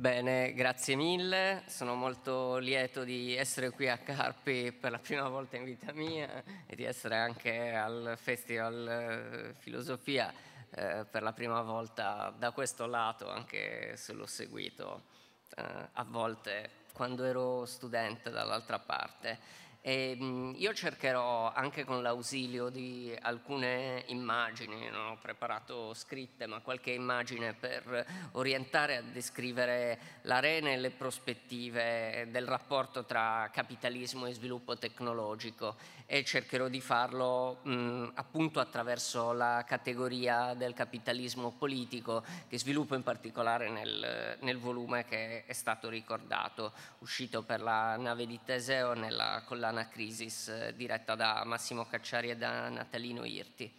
Bene, grazie mille, sono molto lieto di essere qui a Carpi per la prima volta in vita mia e di essere anche al Festival eh, Filosofia eh, per la prima volta da questo lato, anche se l'ho seguito eh, a volte quando ero studente dall'altra parte. E, mh, io cercherò anche con l'ausilio di alcune immagini, non ho preparato scritte, ma qualche immagine per orientare a descrivere l'arena e le prospettive del rapporto tra capitalismo e sviluppo tecnologico e cercherò di farlo mh, appunto attraverso la categoria del capitalismo politico che sviluppo in particolare nel, nel volume che è stato ricordato, uscito per la nave di Teseo nella collana Crisis, eh, diretta da Massimo Cacciari e da Natalino Irti.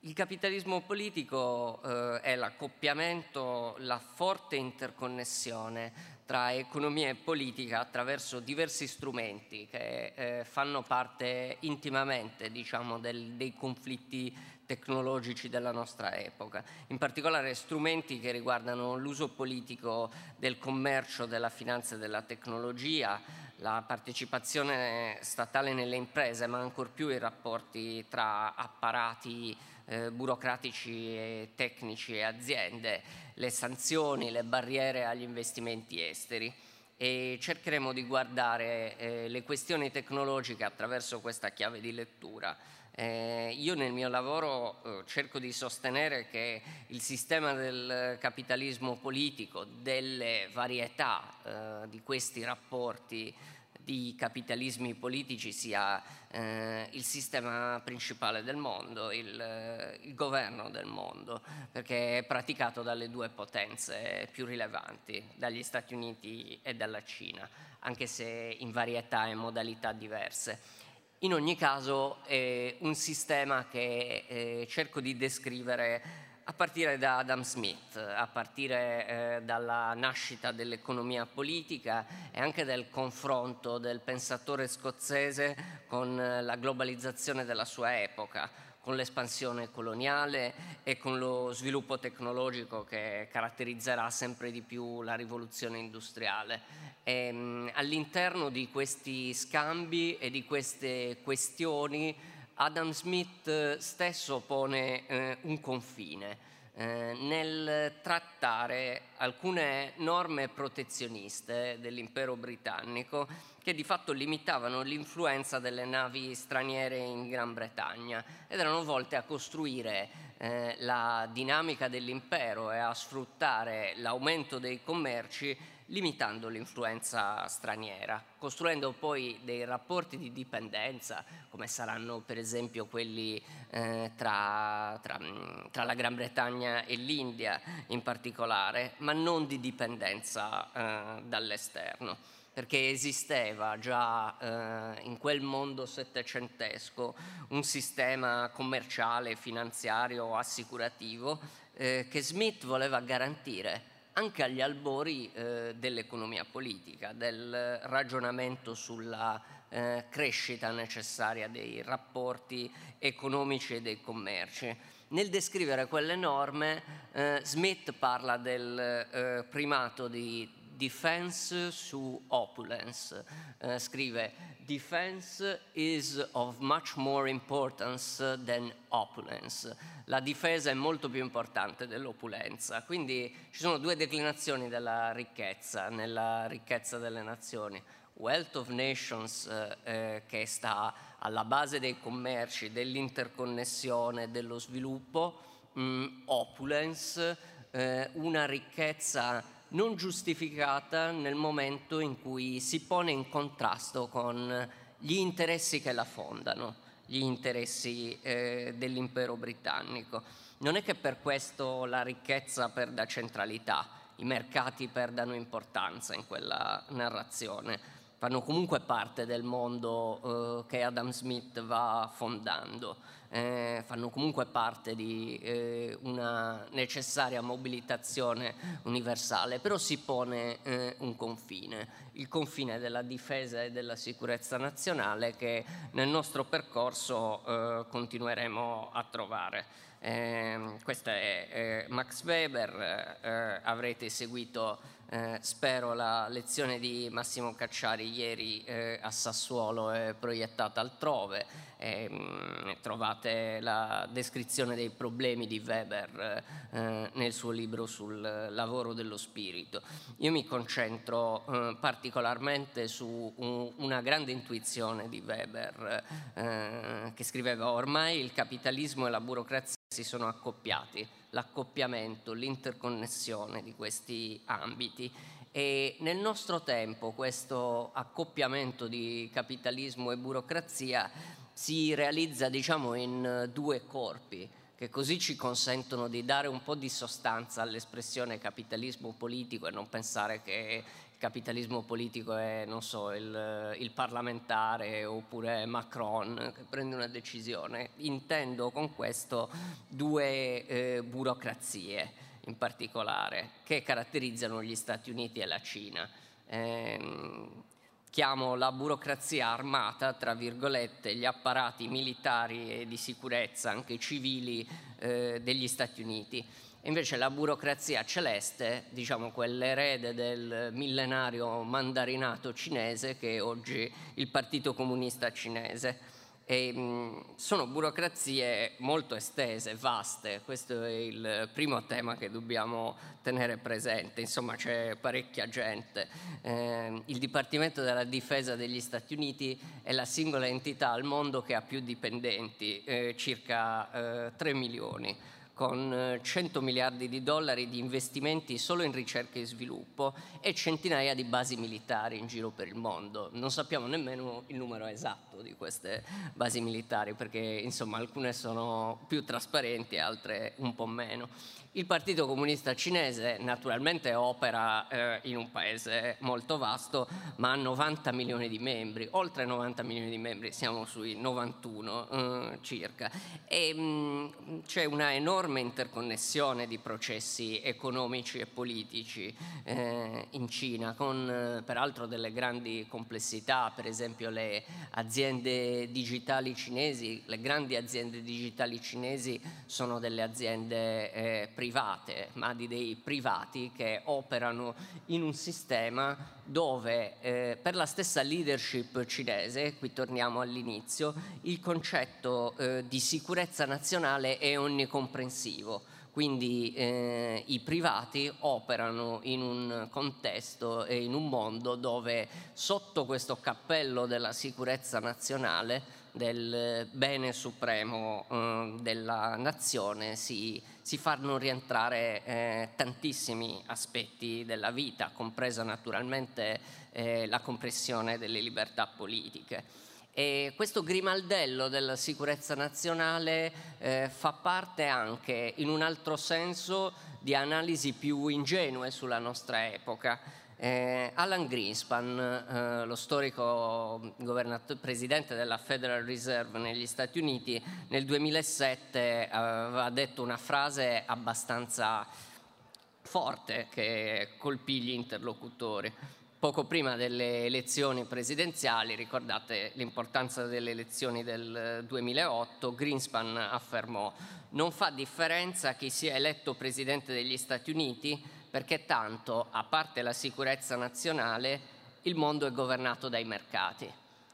Il capitalismo politico eh, è l'accoppiamento, la forte interconnessione tra economia e politica attraverso diversi strumenti che eh, fanno parte intimamente diciamo, del, dei conflitti tecnologici della nostra epoca, in particolare strumenti che riguardano l'uso politico del commercio, della finanza e della tecnologia, la partecipazione statale nelle imprese, ma ancor più i rapporti tra apparati eh, burocratici e tecnici e aziende, le sanzioni, le barriere agli investimenti esteri e cercheremo di guardare eh, le questioni tecnologiche attraverso questa chiave di lettura. Eh, io nel mio lavoro eh, cerco di sostenere che il sistema del capitalismo politico, delle varietà eh, di questi rapporti di capitalismi politici sia eh, il sistema principale del mondo, il, il, governo del mondo, perché è praticato dalle due potenze più rilevanti, dagli Stati Uniti e dalla Cina, anche se in varietà e modalità diverse. In ogni caso è un sistema che eh, cerco di descrivere a partire da Adam Smith, a partire eh, dalla nascita dell'economia politica e anche del confronto del pensatore scozzese con eh, la globalizzazione della sua epoca, con l'espansione coloniale e con lo sviluppo tecnologico che caratterizzerà sempre di più la rivoluzione industriale. E, mh, all'interno di questi scambi e di queste questioni Adam Smith stesso pone eh, un confine eh, nel trattare alcune norme protezioniste dell'impero britannico che di fatto limitavano l'influenza delle navi straniere in Gran Bretagna ed erano volte a costruire eh, la dinamica dell'impero e a sfruttare l'aumento dei commerci limitando l'influenza straniera, costruendo poi dei rapporti di dipendenza, come saranno per esempio quelli eh, tra, tra, tra, la Gran Bretagna e l'India in particolare, ma non di dipendenza eh, dall'esterno. Perché esisteva già eh, in quel mondo settecentesco un sistema commerciale, finanziario, assicurativo eh, che Smith voleva garantire anche agli albori eh, dell'economia politica, del ragionamento sulla eh, crescita necessaria dei rapporti economici e dei commerci. Nel descrivere quelle norme, eh, Smith parla del eh, primato di defense su opulence. Eh, scrive defense is of much more importance than opulence. La difesa è molto più importante dell'opulenza. Quindi ci sono due declinazioni della ricchezza, nella ricchezza delle nazioni. Wealth of Nations eh, eh che sta alla base dei commerci, dell'interconnessione, dello sviluppo, mh, mm, opulence, eh, una ricchezza non giustificata nel momento in cui si pone in contrasto con gli interessi che la fondano, gli interessi eh, dell'impero britannico. Non è che per questo la ricchezza perda centralità, i mercati perdano importanza in quella narrazione, fanno comunque parte del mondo eh, che Adam Smith va fondando. eh, fanno comunque parte di eh, una necessaria mobilitazione universale, però si pone eh, un confine, il confine della difesa e della sicurezza nazionale che nel nostro percorso eh, continueremo a trovare. Eh, questo è Max Weber, avrete seguito eh, spero la lezione di Massimo Cacciari ieri eh, a Sassuolo è proiettata altrove, eh, trovate la descrizione dei problemi di Weber eh, nel suo libro sul lavoro dello spirito. Io mi concentro eh, particolarmente su un, una grande intuizione di Weber eh, che scriveva ormai il capitalismo e la burocrazia si sono accoppiati l'accoppiamento, l'interconnessione di questi ambiti. E nel nostro tempo questo accoppiamento di capitalismo e burocrazia si realizza diciamo in due corpi che così ci consentono di dare un po' di sostanza all'espressione capitalismo politico e non pensare che capitalismo politico è, non so, il, il, parlamentare oppure Macron che prende una decisione. Intendo con questo due eh, burocrazie in particolare che caratterizzano gli Stati Uniti e la Cina. Eh, chiamo la burocrazia armata, tra virgolette, gli apparati militari e di sicurezza, anche civili, eh, degli Stati Uniti Invece la burocrazia celeste, diciamo quell'erede del millenario mandarinato cinese che è oggi il Partito Comunista Cinese. E, mh, sono burocrazie molto estese, vaste, questo è il primo tema che dobbiamo tenere presente, insomma c'è parecchia gente. Eh, il Dipartimento della Difesa degli Stati Uniti è la singola entità al mondo che ha più dipendenti, eh, circa eh, 3 milioni con 100 eh, miliardi di dollari di investimenti solo in ricerca e sviluppo e centinaia di basi militari in giro per il mondo. Non sappiamo nemmeno il numero esatto di queste basi militari perché insomma alcune sono più trasparenti e altre un po' meno. Il Partito Comunista Cinese naturalmente opera eh, in un paese molto vasto, ma ha 90 milioni di membri, oltre 90 milioni di membri, siamo sui 91 eh, circa. E mh, mm, c'è una enorme interconnessione di processi economici e politici eh, in Cina, con eh, peraltro delle grandi complessità, per esempio le aziende digitali cinesi, le grandi aziende digitali cinesi sono delle aziende eh, private, ma di dei privati che operano in un sistema dove eh, per la stessa leadership cinese, qui torniamo all'inizio, il concetto eh, di sicurezza nazionale è onnicomprensivo. Quindi eh, i privati operano in un contesto e in un mondo dove sotto questo cappello della sicurezza nazionale del bene supremo eh, della nazione si, si, fanno rientrare eh, tantissimi aspetti della vita, compresa naturalmente eh, la compressione delle libertà politiche. E questo grimaldello della sicurezza nazionale eh, fa parte anche, in un altro senso, di analisi più ingenue sulla nostra epoca. Eh, Alan Greenspan, eh, lo storico presidente della Federal Reserve negli Stati Uniti, nel 2007 aveva detto una frase abbastanza forte che colpì gli interlocutori. Poco prima delle elezioni presidenziali, ricordate l'importanza delle elezioni del 2008, Greenspan affermò non fa differenza chi sia eletto presidente degli Stati Uniti perché tanto, a parte la sicurezza nazionale, il mondo è governato dai mercati.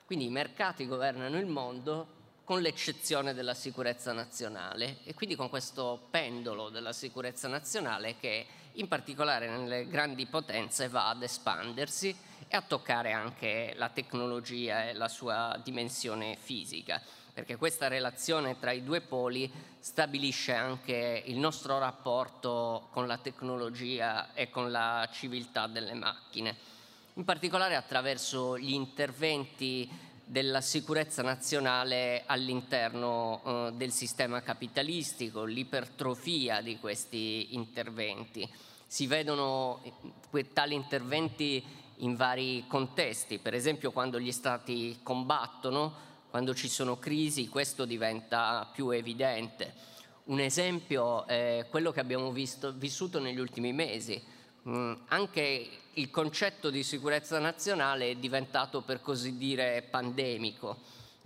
Quindi i mercati governano il mondo con l'eccezione della sicurezza nazionale e quindi con questo pendolo della sicurezza nazionale che in particolare nelle grandi potenze va ad espandersi e a toccare anche la tecnologia e la sua dimensione fisica perché questa relazione tra i due poli stabilisce anche il nostro rapporto con la tecnologia e con la civiltà delle macchine, in particolare attraverso gli interventi della sicurezza nazionale all'interno eh, del sistema capitalistico, l'ipertrofia di questi interventi. Si vedono eh, tali interventi in vari contesti, per esempio quando gli stati combattono quando ci sono crisi questo diventa più evidente. Un esempio è quello che abbiamo visto, vissuto negli ultimi mesi. Mm, anche il concetto di sicurezza nazionale è diventato per così dire pandemico.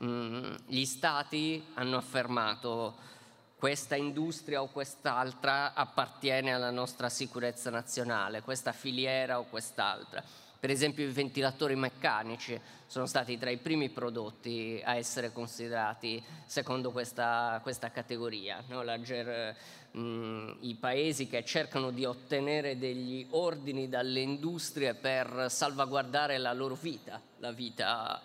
Mm, gli stati hanno affermato questa industria o quest'altra appartiene alla nostra sicurezza nazionale, questa filiera o quest'altra. Per esempio i ventilatori meccanici sono stati tra i primi prodotti a essere considerati secondo questa, questa categoria. No? Ger, mh, I paesi che cercano di ottenere degli ordini dalle industrie per salvaguardare la loro vita, la vita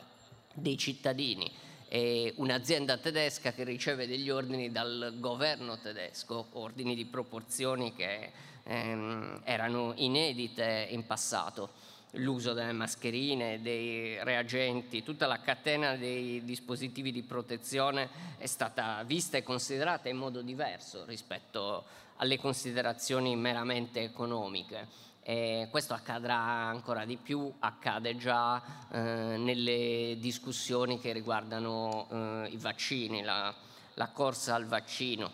dei cittadini e un'azienda tedesca che riceve degli ordini dal governo tedesco, ordini di proporzioni che ehm, erano inedite in passato. L'uso delle mascherine, dei reagenti, tutta la catena dei dispositivi di protezione è stata vista e considerata in modo diverso rispetto alle considerazioni meramente economiche. E questo accadrà ancora di più, accade già eh, nelle discussioni che riguardano eh, i vaccini, la, la corsa al vaccino.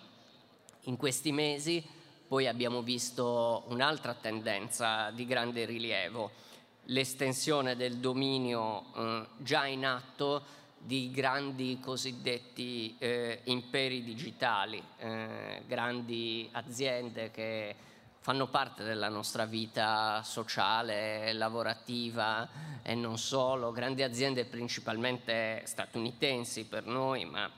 In questi mesi poi abbiamo visto un'altra tendenza di grande rilievo, l'estensione del dominio eh, già in atto di grandi cosiddetti eh, imperi digitali, eh, grandi aziende che fanno parte della nostra vita sociale, lavorativa e non solo, grandi aziende principalmente statunitensi per noi, ma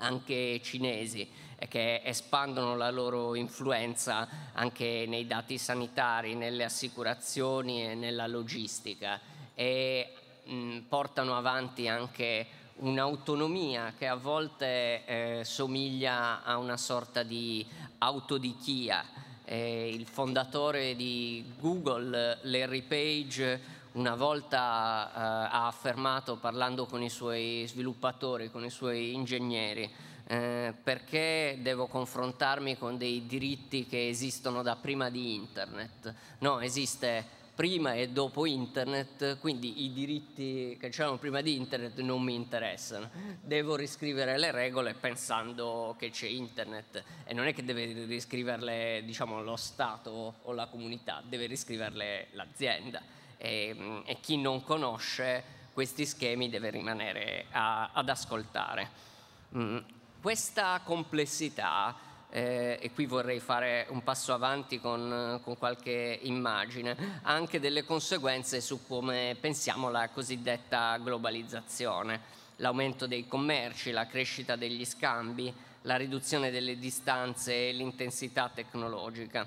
anche cinesi che espandono la loro influenza anche nei dati sanitari, nelle assicurazioni e nella logistica. E mh, portano avanti anche un'autonomia che a volte eh, somiglia a una sorta di autodichia. Eh, il fondatore di Google, Larry Page, una volta eh, ha affermato, parlando con i suoi sviluppatori, con i suoi ingegneri, eh, perché devo confrontarmi con dei diritti che esistono da prima di Internet? No, esiste prima e dopo internet, quindi i diritti che c'erano prima di internet non mi interessano. Devo riscrivere le regole pensando che c'è internet e non è che deve riscriverle diciamo, lo Stato o la comunità, deve riscriverle l'azienda e, e chi non conosce questi schemi deve rimanere a, ad ascoltare. Mm. Questa complessità eh, e qui vorrei fare un passo avanti con, con, qualche immagine, anche delle conseguenze su come pensiamo alla cosiddetta globalizzazione, l'aumento dei commerci, la crescita degli scambi, la riduzione delle distanze e l'intensità tecnologica.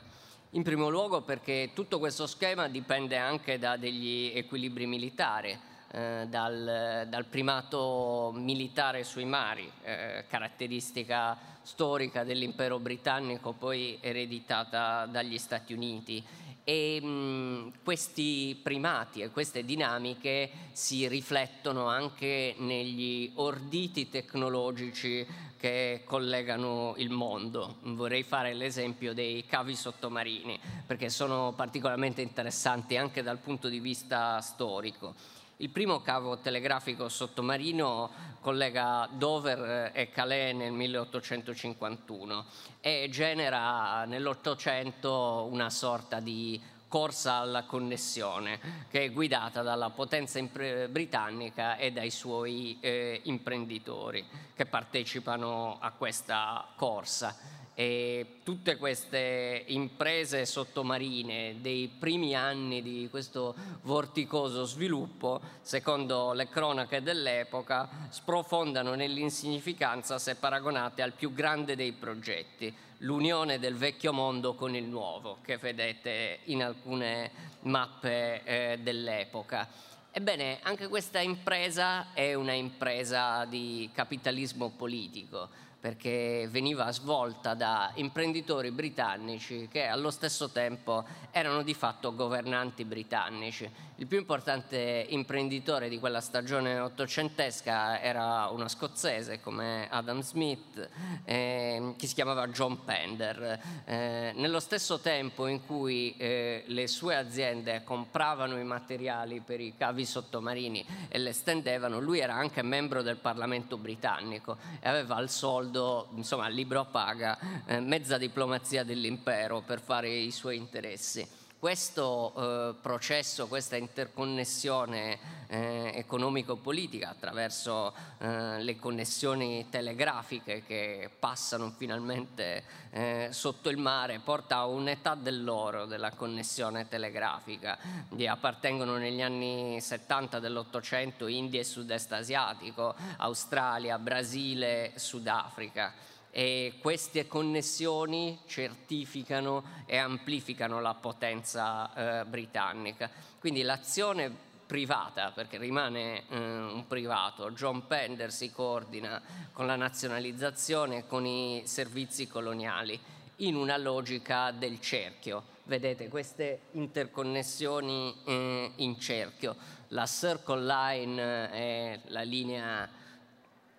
In primo luogo perché tutto questo schema dipende anche da degli equilibri militari, eh, dal, dal, primato militare sui mari, eh, caratteristica storica dell'impero britannico poi ereditata dagli Stati Uniti. E mh, questi primati e queste dinamiche si riflettono anche negli orditi tecnologici che collegano il mondo. Vorrei fare l'esempio dei cavi sottomarini, perché sono particolarmente interessanti anche dal punto di vista storico. Il primo cavo telegrafico sottomarino collega Dover e Calais nel 1851 e genera nell'Ottocento una sorta di corsa alla connessione che è guidata dalla potenza britannica e dai suoi eh, imprenditori che partecipano a questa corsa e tutte queste imprese sottomarine dei primi anni di questo vorticoso sviluppo, secondo le cronache dell'epoca, sprofondano nell'insignificanza se paragonate al più grande dei progetti, l'unione del vecchio mondo con il nuovo, che vedete in alcune mappe eh, dell'epoca. Ebbene, anche questa impresa è una impresa di capitalismo politico perché veniva svolta da imprenditori britannici che allo stesso tempo erano di fatto governanti britannici. Il più importante imprenditore di quella stagione ottocentesca era uno scozzese come Adam Smith, eh, che si chiamava John Pender. Eh, nello stesso tempo in cui eh, le sue aziende compravano i materiali per i cavi sottomarini e le stendevano, lui era anche membro del Parlamento britannico e aveva al soldo soldo, insomma, libro a paga, eh, mezza diplomazia dell'impero per fare i suoi interessi. Questo eh, processo, questa interconnessione eh, economico-politica attraverso eh, le connessioni telegrafiche che passano finalmente eh, sotto il mare porta a un'età dell'oro della connessione telegrafica. Gli appartengono negli anni 70 dell'Ottocento India e Sud-Est asiatico, Australia, Brasile, Sudafrica e queste connessioni certificano e amplificano la potenza eh, britannica. Quindi l'azione privata, perché rimane eh, un privato, John Pender si coordina con la nazionalizzazione e con i servizi coloniali in una logica del cerchio. Vedete queste interconnessioni eh, in cerchio. La Circle Line è la linea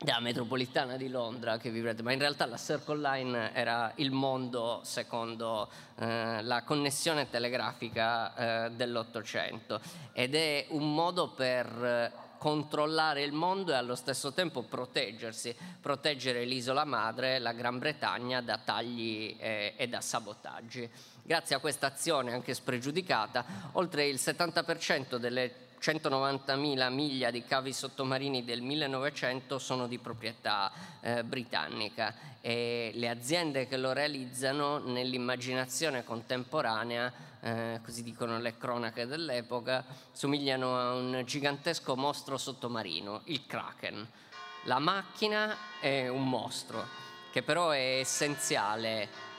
della metropolitana di Londra che vivrete, ma in realtà la Circle Line era il mondo secondo eh, la connessione telegrafica eh, dell'Ottocento. Ed è un modo per eh, controllare il mondo e allo stesso tempo proteggersi, proteggere l'isola madre, la Gran Bretagna, da tagli eh, e da sabotaggi. Grazie a questa azione anche spregiudicata, oltre il 70% delle 190.000 miglia di cavi sottomarini del 1900 sono di proprietà eh, britannica e le aziende che lo realizzano nell'immaginazione contemporanea, eh, così dicono le cronache dell'epoca, somigliano a un gigantesco mostro sottomarino, il Kraken. La macchina è un mostro che però è essenziale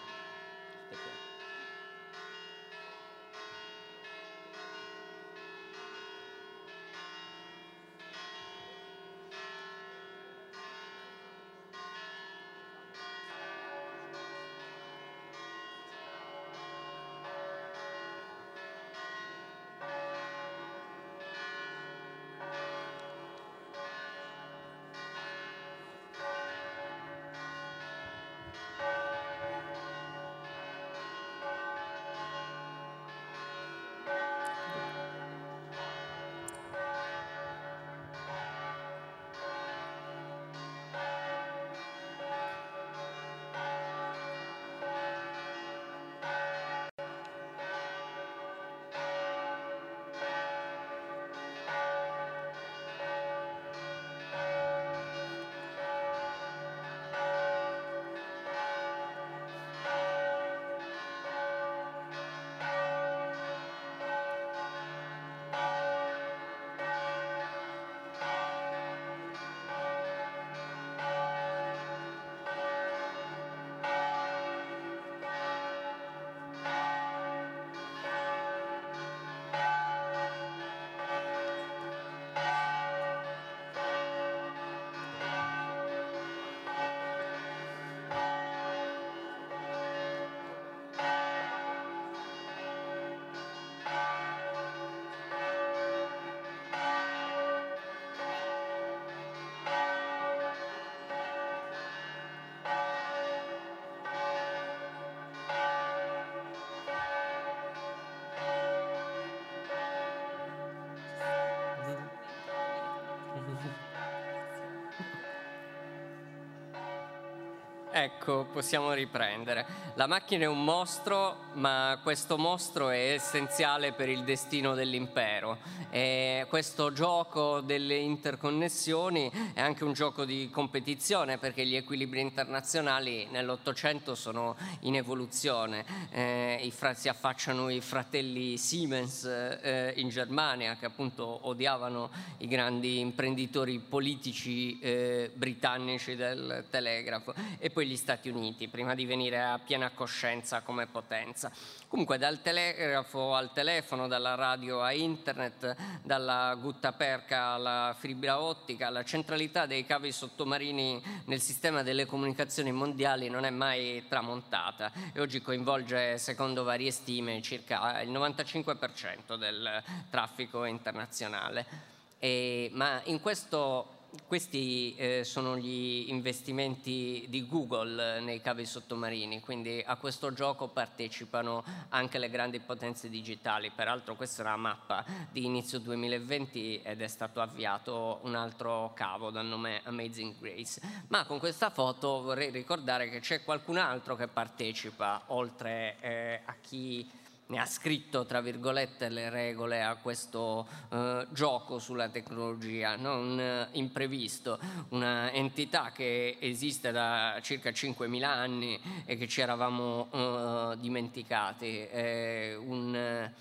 Ecco, possiamo riprendere. La macchina è un mostro, ma questo mostro è essenziale per il destino dell'impero. E questo gioco delle interconnessioni è anche un gioco di competizione perché gli equilibri internazionali nell'Ottocento sono in evoluzione. Eh, si affacciano i fratelli Siemens eh, in Germania che appunto odiavano i grandi imprenditori politici eh, britannici del telegrafo e poi gli Stati Uniti prima di venire a piena coscienza come potenza. Sicurezza. Comunque dal telegrafo al telefono, dalla radio a internet, dalla guttaperca alla fibra ottica, la centralità dei cavi sottomarini nel sistema delle comunicazioni mondiali non è mai tramontata e oggi coinvolge, secondo varie stime, circa il 95% del traffico internazionale. E, ma in questo questi eh, sono gli investimenti di Google nei cavi sottomarini, quindi a questo gioco partecipano anche le grandi potenze digitali. Peraltro questa è una mappa di inizio 2020 ed è stato avviato un altro cavo dal nome Amazing Grace. Ma con questa foto vorrei ricordare che c'è qualcun altro che partecipa, oltre eh, a chi ha scritto, tra virgolette, le regole a questo eh, gioco sulla tecnologia, no? un uh, imprevisto, una entità che esiste da circa 5.000 anni e che ci eravamo uh, dimenticati, un,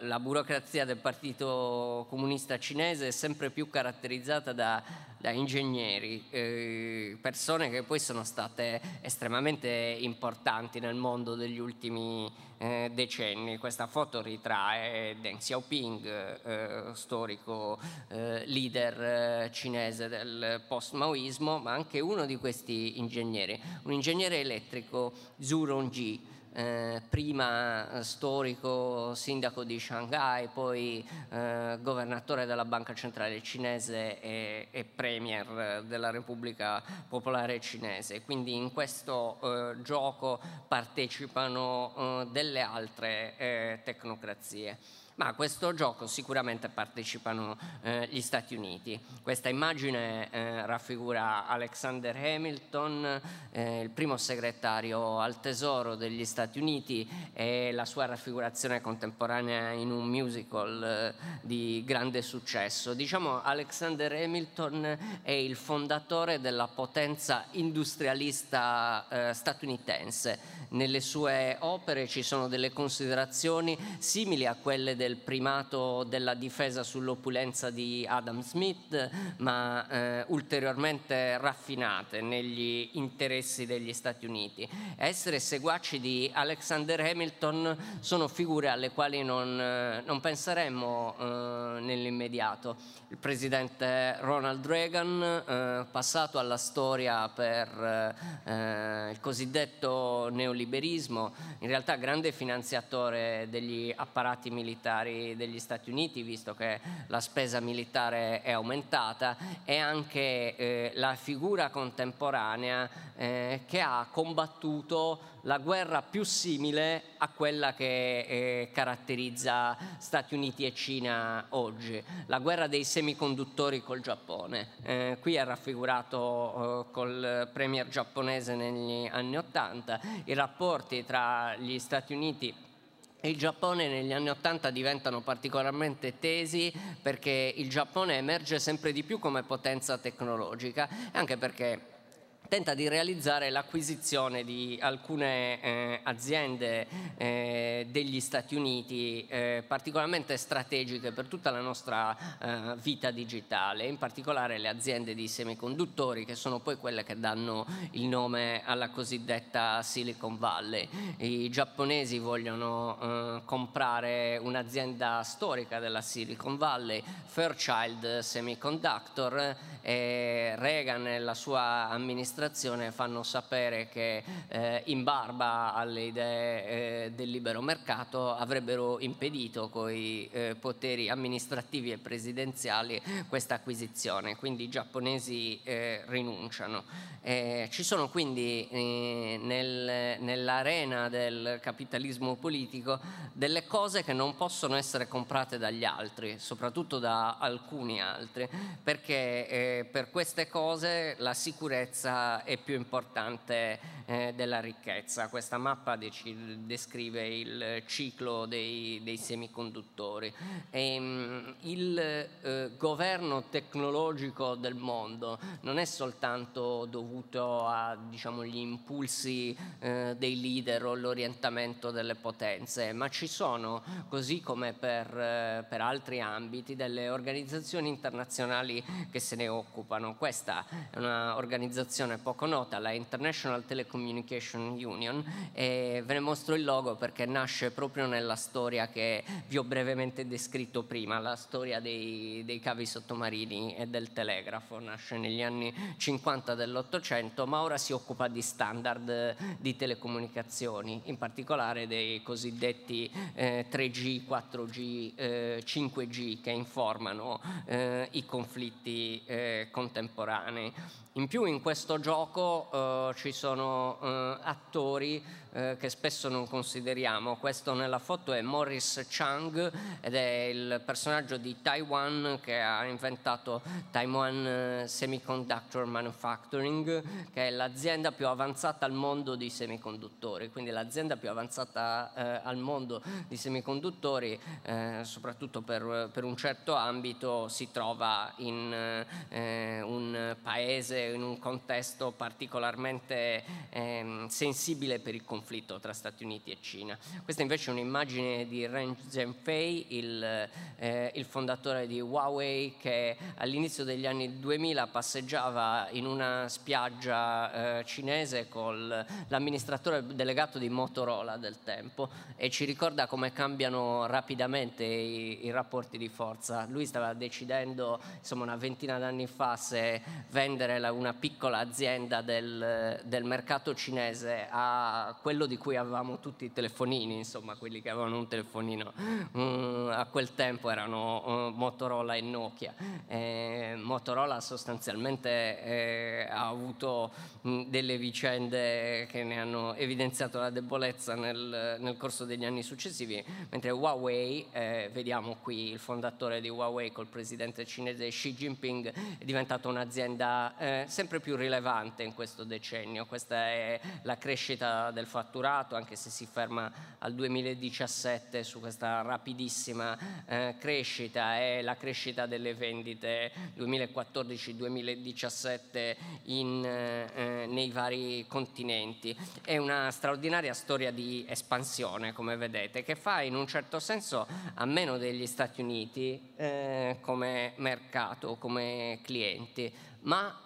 la burocrazia del Partito Comunista Cinese è sempre più caratterizzata da, da ingegneri, eh, persone che poi sono state estremamente importanti nel mondo degli ultimi eh, decenni. Questa foto ritrae Deng Xiaoping, eh, storico eh, leader eh, cinese del post-maoismo, ma anche uno di questi ingegneri, un ingegnere elettrico Zhu Rongji eh, prima eh, storico sindaco di Shanghai, poi eh, governatore della Banca Centrale Cinese e, e, premier della Repubblica Popolare Cinese. Quindi in questo eh, gioco partecipano eh, delle altre tecnocrazie ma a questo gioco sicuramente partecipano eh, gli Stati Uniti. Questa immagine eh, raffigura Alexander Hamilton, eh, il primo segretario al Tesoro degli Stati Uniti e la sua raffigurazione contemporanea in un musical eh, di grande successo. Diciamo Alexander Hamilton è il fondatore della potenza industrialista eh, statunitense. Nelle sue opere ci sono delle considerazioni simili a quelle del del primato della difesa sull'opulenza di Adam Smith, ma eh, ulteriormente raffinate negli interessi degli Stati Uniti. Essere seguaci di Alexander Hamilton sono figure alle quali non, eh, non penseremmo eh, nell'immediato. Il presidente Ronald Reagan, eh, passato alla storia per eh, il cosiddetto neoliberismo, in realtà grande finanziatore degli apparati militari militari degli Stati Uniti, visto che la spesa militare è aumentata, e anche eh, la figura contemporanea eh, che ha combattuto la guerra più simile a quella che eh, caratterizza Stati Uniti e Cina oggi, la guerra dei semiconduttori col Giappone. Eh, qui è raffigurato eh, col premier giapponese negli anni Ottanta i rapporti tra gli Stati Uniti il Giappone negli anni Ottanta diventano particolarmente tesi perché il Giappone emerge sempre di più come potenza tecnologica, anche perché tenta di realizzare l'acquisizione di alcune eh, aziende eh, degli Stati Uniti eh, particolarmente strategiche per tutta la nostra eh, vita digitale, in particolare le aziende di semiconduttori che sono poi quelle che danno il nome alla cosiddetta Silicon Valley. I giapponesi vogliono eh, comprare un'azienda storica della Silicon Valley, Fairchild Semiconductor, e Reagan e la sua amministrazione amministrazione fanno sapere che eh, in barba alle idee eh, del libero mercato avrebbero impedito con i eh, poteri amministrativi e presidenziali questa acquisizione, quindi i giapponesi eh, rinunciano. ci sono quindi eh, nel, nell'arena del capitalismo politico delle cose che non possono essere comprate dagli altri, soprattutto da alcuni altri, perché eh, per queste cose la sicurezza è più importante eh, della ricchezza. Questa mappa descrive il ciclo dei, dei semiconduttori. E, mh, mm, il eh, governo tecnologico del mondo non è soltanto dovuto agli diciamo, impulsi eh, dei leader o l'orientamento delle potenze, ma ci sono, così come per, eh, per altri ambiti, delle organizzazioni internazionali che se ne occupano. Questa è un'organizzazione un'organizzazione poco nota, la International Telecommunication Union, e ve ne mostro il logo perché nasce proprio nella storia che vi ho brevemente descritto prima, la storia dei, dei cavi sottomarini e del telegrafo, nasce negli anni 50 dell'Ottocento, ma ora si occupa di standard di telecomunicazioni, in particolare dei cosiddetti eh, 3G, 4G, eh, 5G che informano eh, i conflitti eh, contemporanei. In più in questo gioco eh, ci sono eh, attori eh, che spesso non consideriamo. Questo nella foto è Morris Chang ed è il personaggio di Taiwan che ha inventato Taiwan eh, Semiconductor Manufacturing, che è l'azienda più avanzata al mondo di semiconduttori, quindi l'azienda più avanzata eh, al mondo di semiconduttori, eh, soprattutto per, per, un certo ambito, si trova in eh, un paese, in un contesto particolarmente ehm, sensibile per il conflitto conflitto tra Stati Uniti e Cina. Questa invece è un'immagine di Ren Zhengfei, il, eh, il fondatore di Huawei, che all'inizio degli anni 2000 passeggiava in una spiaggia eh, cinese con l'amministratore delegato di Motorola del tempo e ci ricorda come cambiano rapidamente i, i rapporti di forza. Lui stava decidendo insomma, una ventina d'anni fa se vendere la, una piccola azienda del, del mercato cinese a quello di cui avevamo tutti i telefonini, insomma quelli che avevano un telefonino um, a quel tempo erano uh, Motorola e Nokia. Motorola sostanzialmente eh, ha avuto mh, delle vicende che ne hanno evidenziato la debolezza nel, nel corso degli anni successivi, mentre Huawei, eh, vediamo qui il fondatore di Huawei col presidente cinese Xi Jinping, è diventata un'azienda eh, sempre più rilevante in questo decennio. Questa è la crescita del fatto fatturato, anche se si ferma al 2017 su questa rapidissima eh, crescita e la crescita delle vendite 2014-2017 in, eh, nei vari continenti. È una straordinaria storia di espansione, come vedete, che fa in un certo senso a meno degli Stati Uniti eh, come mercato, come clienti, ma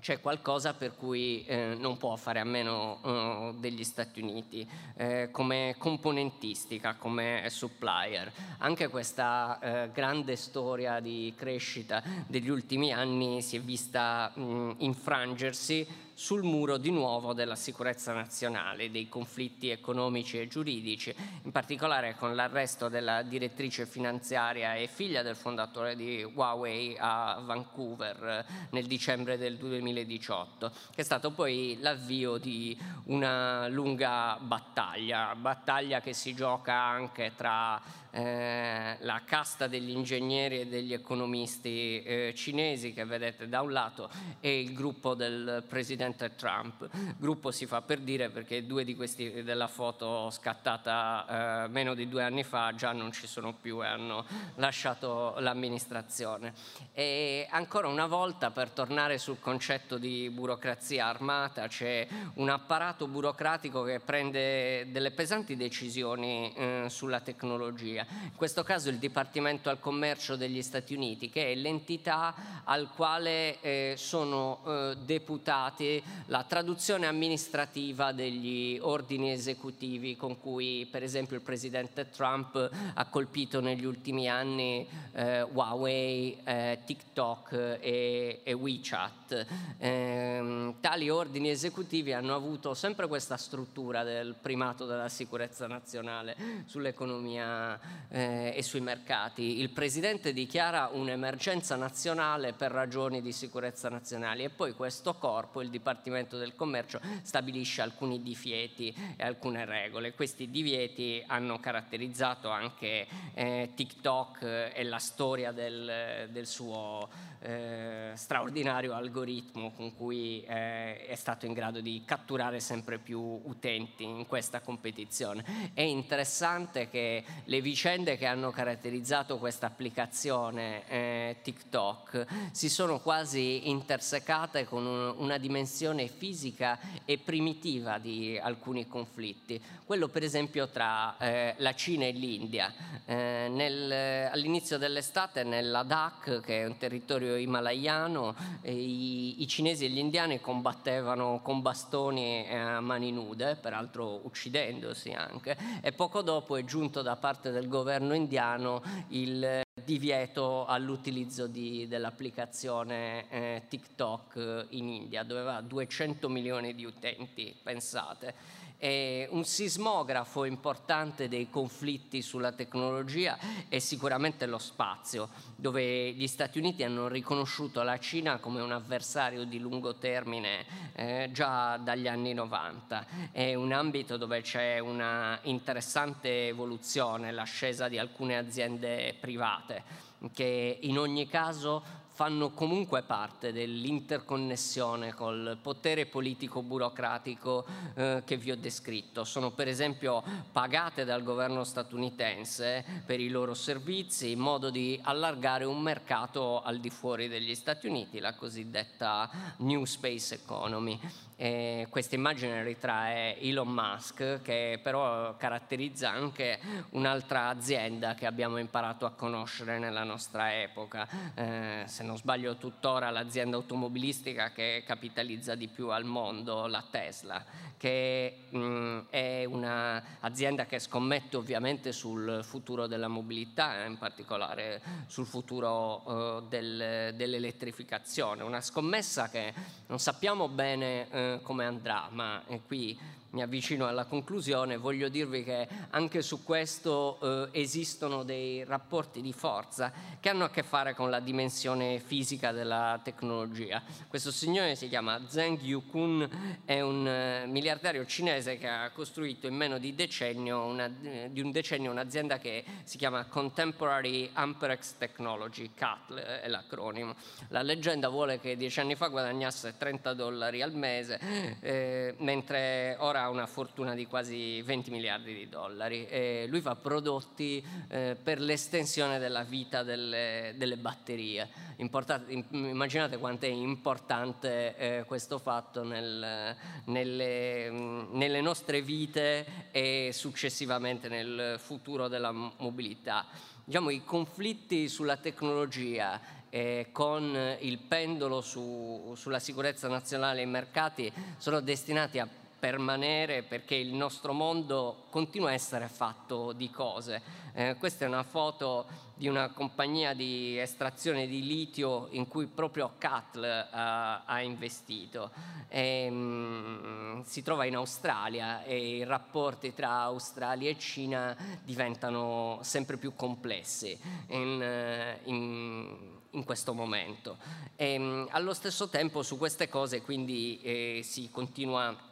c'è qualcosa per cui eh, non può fare a meno uh, degli Stati Uniti, eh, come componentistica, come supplier. Anche questa eh, grande storia di crescita degli ultimi anni si è vista mh, infrangersi sul muro di nuovo della sicurezza nazionale, dei conflitti economici e giuridici, in particolare con l'arresto della direttrice finanziaria e figlia del fondatore di Huawei a Vancouver nel dicembre del 2018, che è stato poi l'avvio di una lunga battaglia, battaglia che si gioca anche tra eh, la casta degli ingegneri e degli economisti eh, cinesi che vedete da un lato e il gruppo del presidente Trump. Gruppo si fa per dire perché due di questi della foto scattata eh, meno di due anni fa già non ci sono più e hanno lasciato l'amministrazione. E ancora una volta per tornare sul concetto di burocrazia armata c'è un apparato burocratico che prende delle pesanti decisioni eh, sulla tecnologia Italia, in questo caso il Dipartimento al Commercio degli Stati Uniti, che è l'entità al quale eh, sono eh, deputati la traduzione amministrativa degli ordini esecutivi con cui per esempio il Presidente Trump ha colpito negli ultimi anni eh, Huawei, eh, TikTok e, e WeChat. Ehm, tali ordini esecutivi hanno avuto sempre questa struttura del primato della sicurezza nazionale sull'economia eh, e sui mercati. Il Presidente dichiara un'emergenza nazionale per ragioni di sicurezza nazionali e poi questo corpo, il Dipartimento del Commercio, stabilisce alcuni divieti e alcune regole. Questi divieti hanno caratterizzato anche eh, TikTok e la storia del, del suo eh, straordinario algoritmo con cui eh, è stato in grado di catturare sempre più utenti in questa competizione. È interessante che le vicende che hanno caratterizzato questa applicazione eh, TikTok si sono quasi intersecate con un, una dimensione fisica e primitiva di alcuni conflitti, quello per esempio tra eh, la Cina e l'India. Eh, nel, all'inizio dell'estate nel Ladakh, che è un territorio himalayano, eh, i, i, cinesi e gli indiani combattevano con bastoni a mani nude, peraltro uccidendosi anche, e poco dopo è giunto da parte del governo indiano il divieto all'utilizzo di, dell'applicazione eh, TikTok in India, dove aveva 200 milioni di utenti, pensate. E un sismografo importante dei conflitti sulla tecnologia è sicuramente lo spazio, dove gli Stati Uniti hanno riconosciuto la Cina come un avversario di lungo termine eh, già dagli anni 90. È un ambito dove c'è una interessante evoluzione, l'ascesa di alcune aziende private che in ogni caso fanno comunque parte dell'interconnessione col potere politico burocratico eh, che vi ho descritto. Sono per esempio pagate dal governo statunitense per i loro servizi in modo di allargare un mercato al di fuori degli Stati Uniti, la cosiddetta New Space Economy. Eh, questa immagine ritrae Elon Musk che però caratterizza anche un'altra azienda che abbiamo imparato a conoscere nella nostra epoca, eh, se non sbaglio tuttora l'azienda automobilistica che capitalizza di più al mondo, la Tesla, che mh, è un'azienda che scommette ovviamente sul futuro della mobilità, in particolare sul futuro uh, del, dell'elettrificazione, una scommessa che non sappiamo bene uh, come andrà, ma qui mi avvicino alla conclusione, voglio dirvi che anche su questo eh, esistono dei rapporti di forza che hanno a che fare con la dimensione fisica della tecnologia. Questo signore si chiama Zheng Yukun, è un eh, miliardario cinese che ha costruito in meno di, decennio una, di un decennio un'azienda che si chiama Contemporary Amperex Technology, CATL è l'acronimo. La leggenda vuole che dieci anni fa guadagnasse 30 dollari al mese, eh, mentre ora ha una fortuna di quasi 20 miliardi di dollari e lui fa prodotti eh, per l'estensione della vita delle, delle batterie. Importate, immaginate quanto è importante eh, questo fatto nel, nelle, nelle nostre vite e successivamente nel futuro della mobilità. Diciamo, I conflitti sulla tecnologia eh, con il pendolo su, sulla sicurezza nazionale e i mercati sono destinati a permanere perché il nostro mondo continua a essere fatto di cose. Eh, questa è una foto di una compagnia di estrazione di litio in cui proprio Catl uh, ha investito. E, um, si trova in Australia e i rapporti tra Australia e Cina diventano sempre più complessi in, uh, in, in questo momento. E, um, allo stesso tempo su queste cose quindi eh, si continua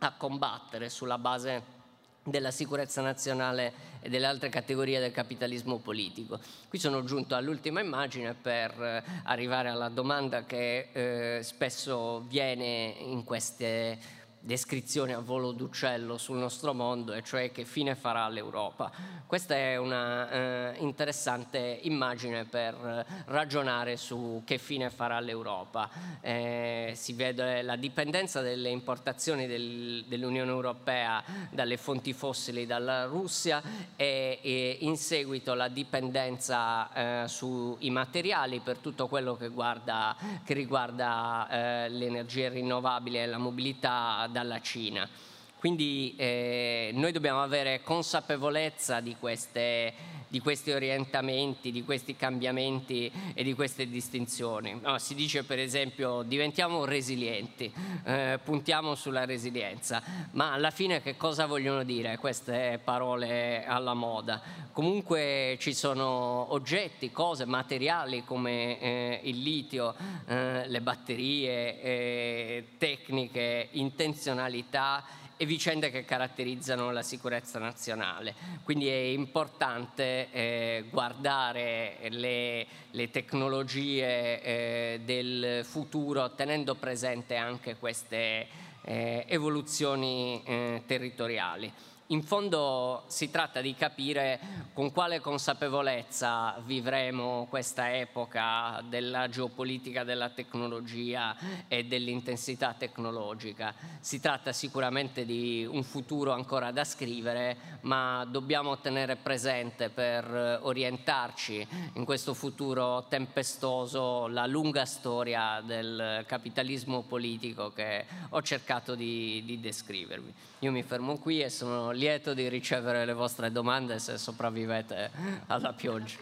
a combattere sulla base della sicurezza nazionale e delle altre categorie del capitalismo politico. Qui sono giunto all'ultima immagine per eh, arrivare alla domanda che eh, spesso viene in queste descrizione a volo d'uccello sul nostro mondo, e cioè che fine farà l'Europa. Questa è una eh, interessante immagine per ragionare su che fine farà l'Europa. Eh, si vede la dipendenza delle importazioni del, dell'Unione Europea dalle fonti fossili dalla Russia e, e in seguito la dipendenza eh, sui materiali per tutto quello che, guarda, che riguarda eh, le energie rinnovabili e la mobilità dalla Cina. Quindi eh, noi dobbiamo avere consapevolezza di, queste, di, questi orientamenti, di questi cambiamenti e di queste distinzioni. No, si dice per esempio diventiamo resilienti, eh, puntiamo sulla resilienza, ma alla fine che cosa vogliono dire queste parole alla moda? Comunque ci sono oggetti, cose, materiali come eh, il litio, eh, le batterie, eh, tecniche, intenzionalità e vicende che caratterizzano la sicurezza nazionale. Quindi è importante eh, guardare le, le tecnologie eh, del futuro tenendo presente anche queste eh, evoluzioni eh, territoriali. In fondo si tratta di capire con quale consapevolezza vivremo questa epoca della geopolitica, della tecnologia e dell'intensità tecnologica. Si tratta sicuramente di un futuro ancora da scrivere, ma dobbiamo tenere presente per orientarci in questo futuro tempestoso la lunga storia del capitalismo politico che ho cercato di, di descrivervi. Io mi fermo qui e sono lieto di ricevere le vostre domande se sopravvivete alla pioggia.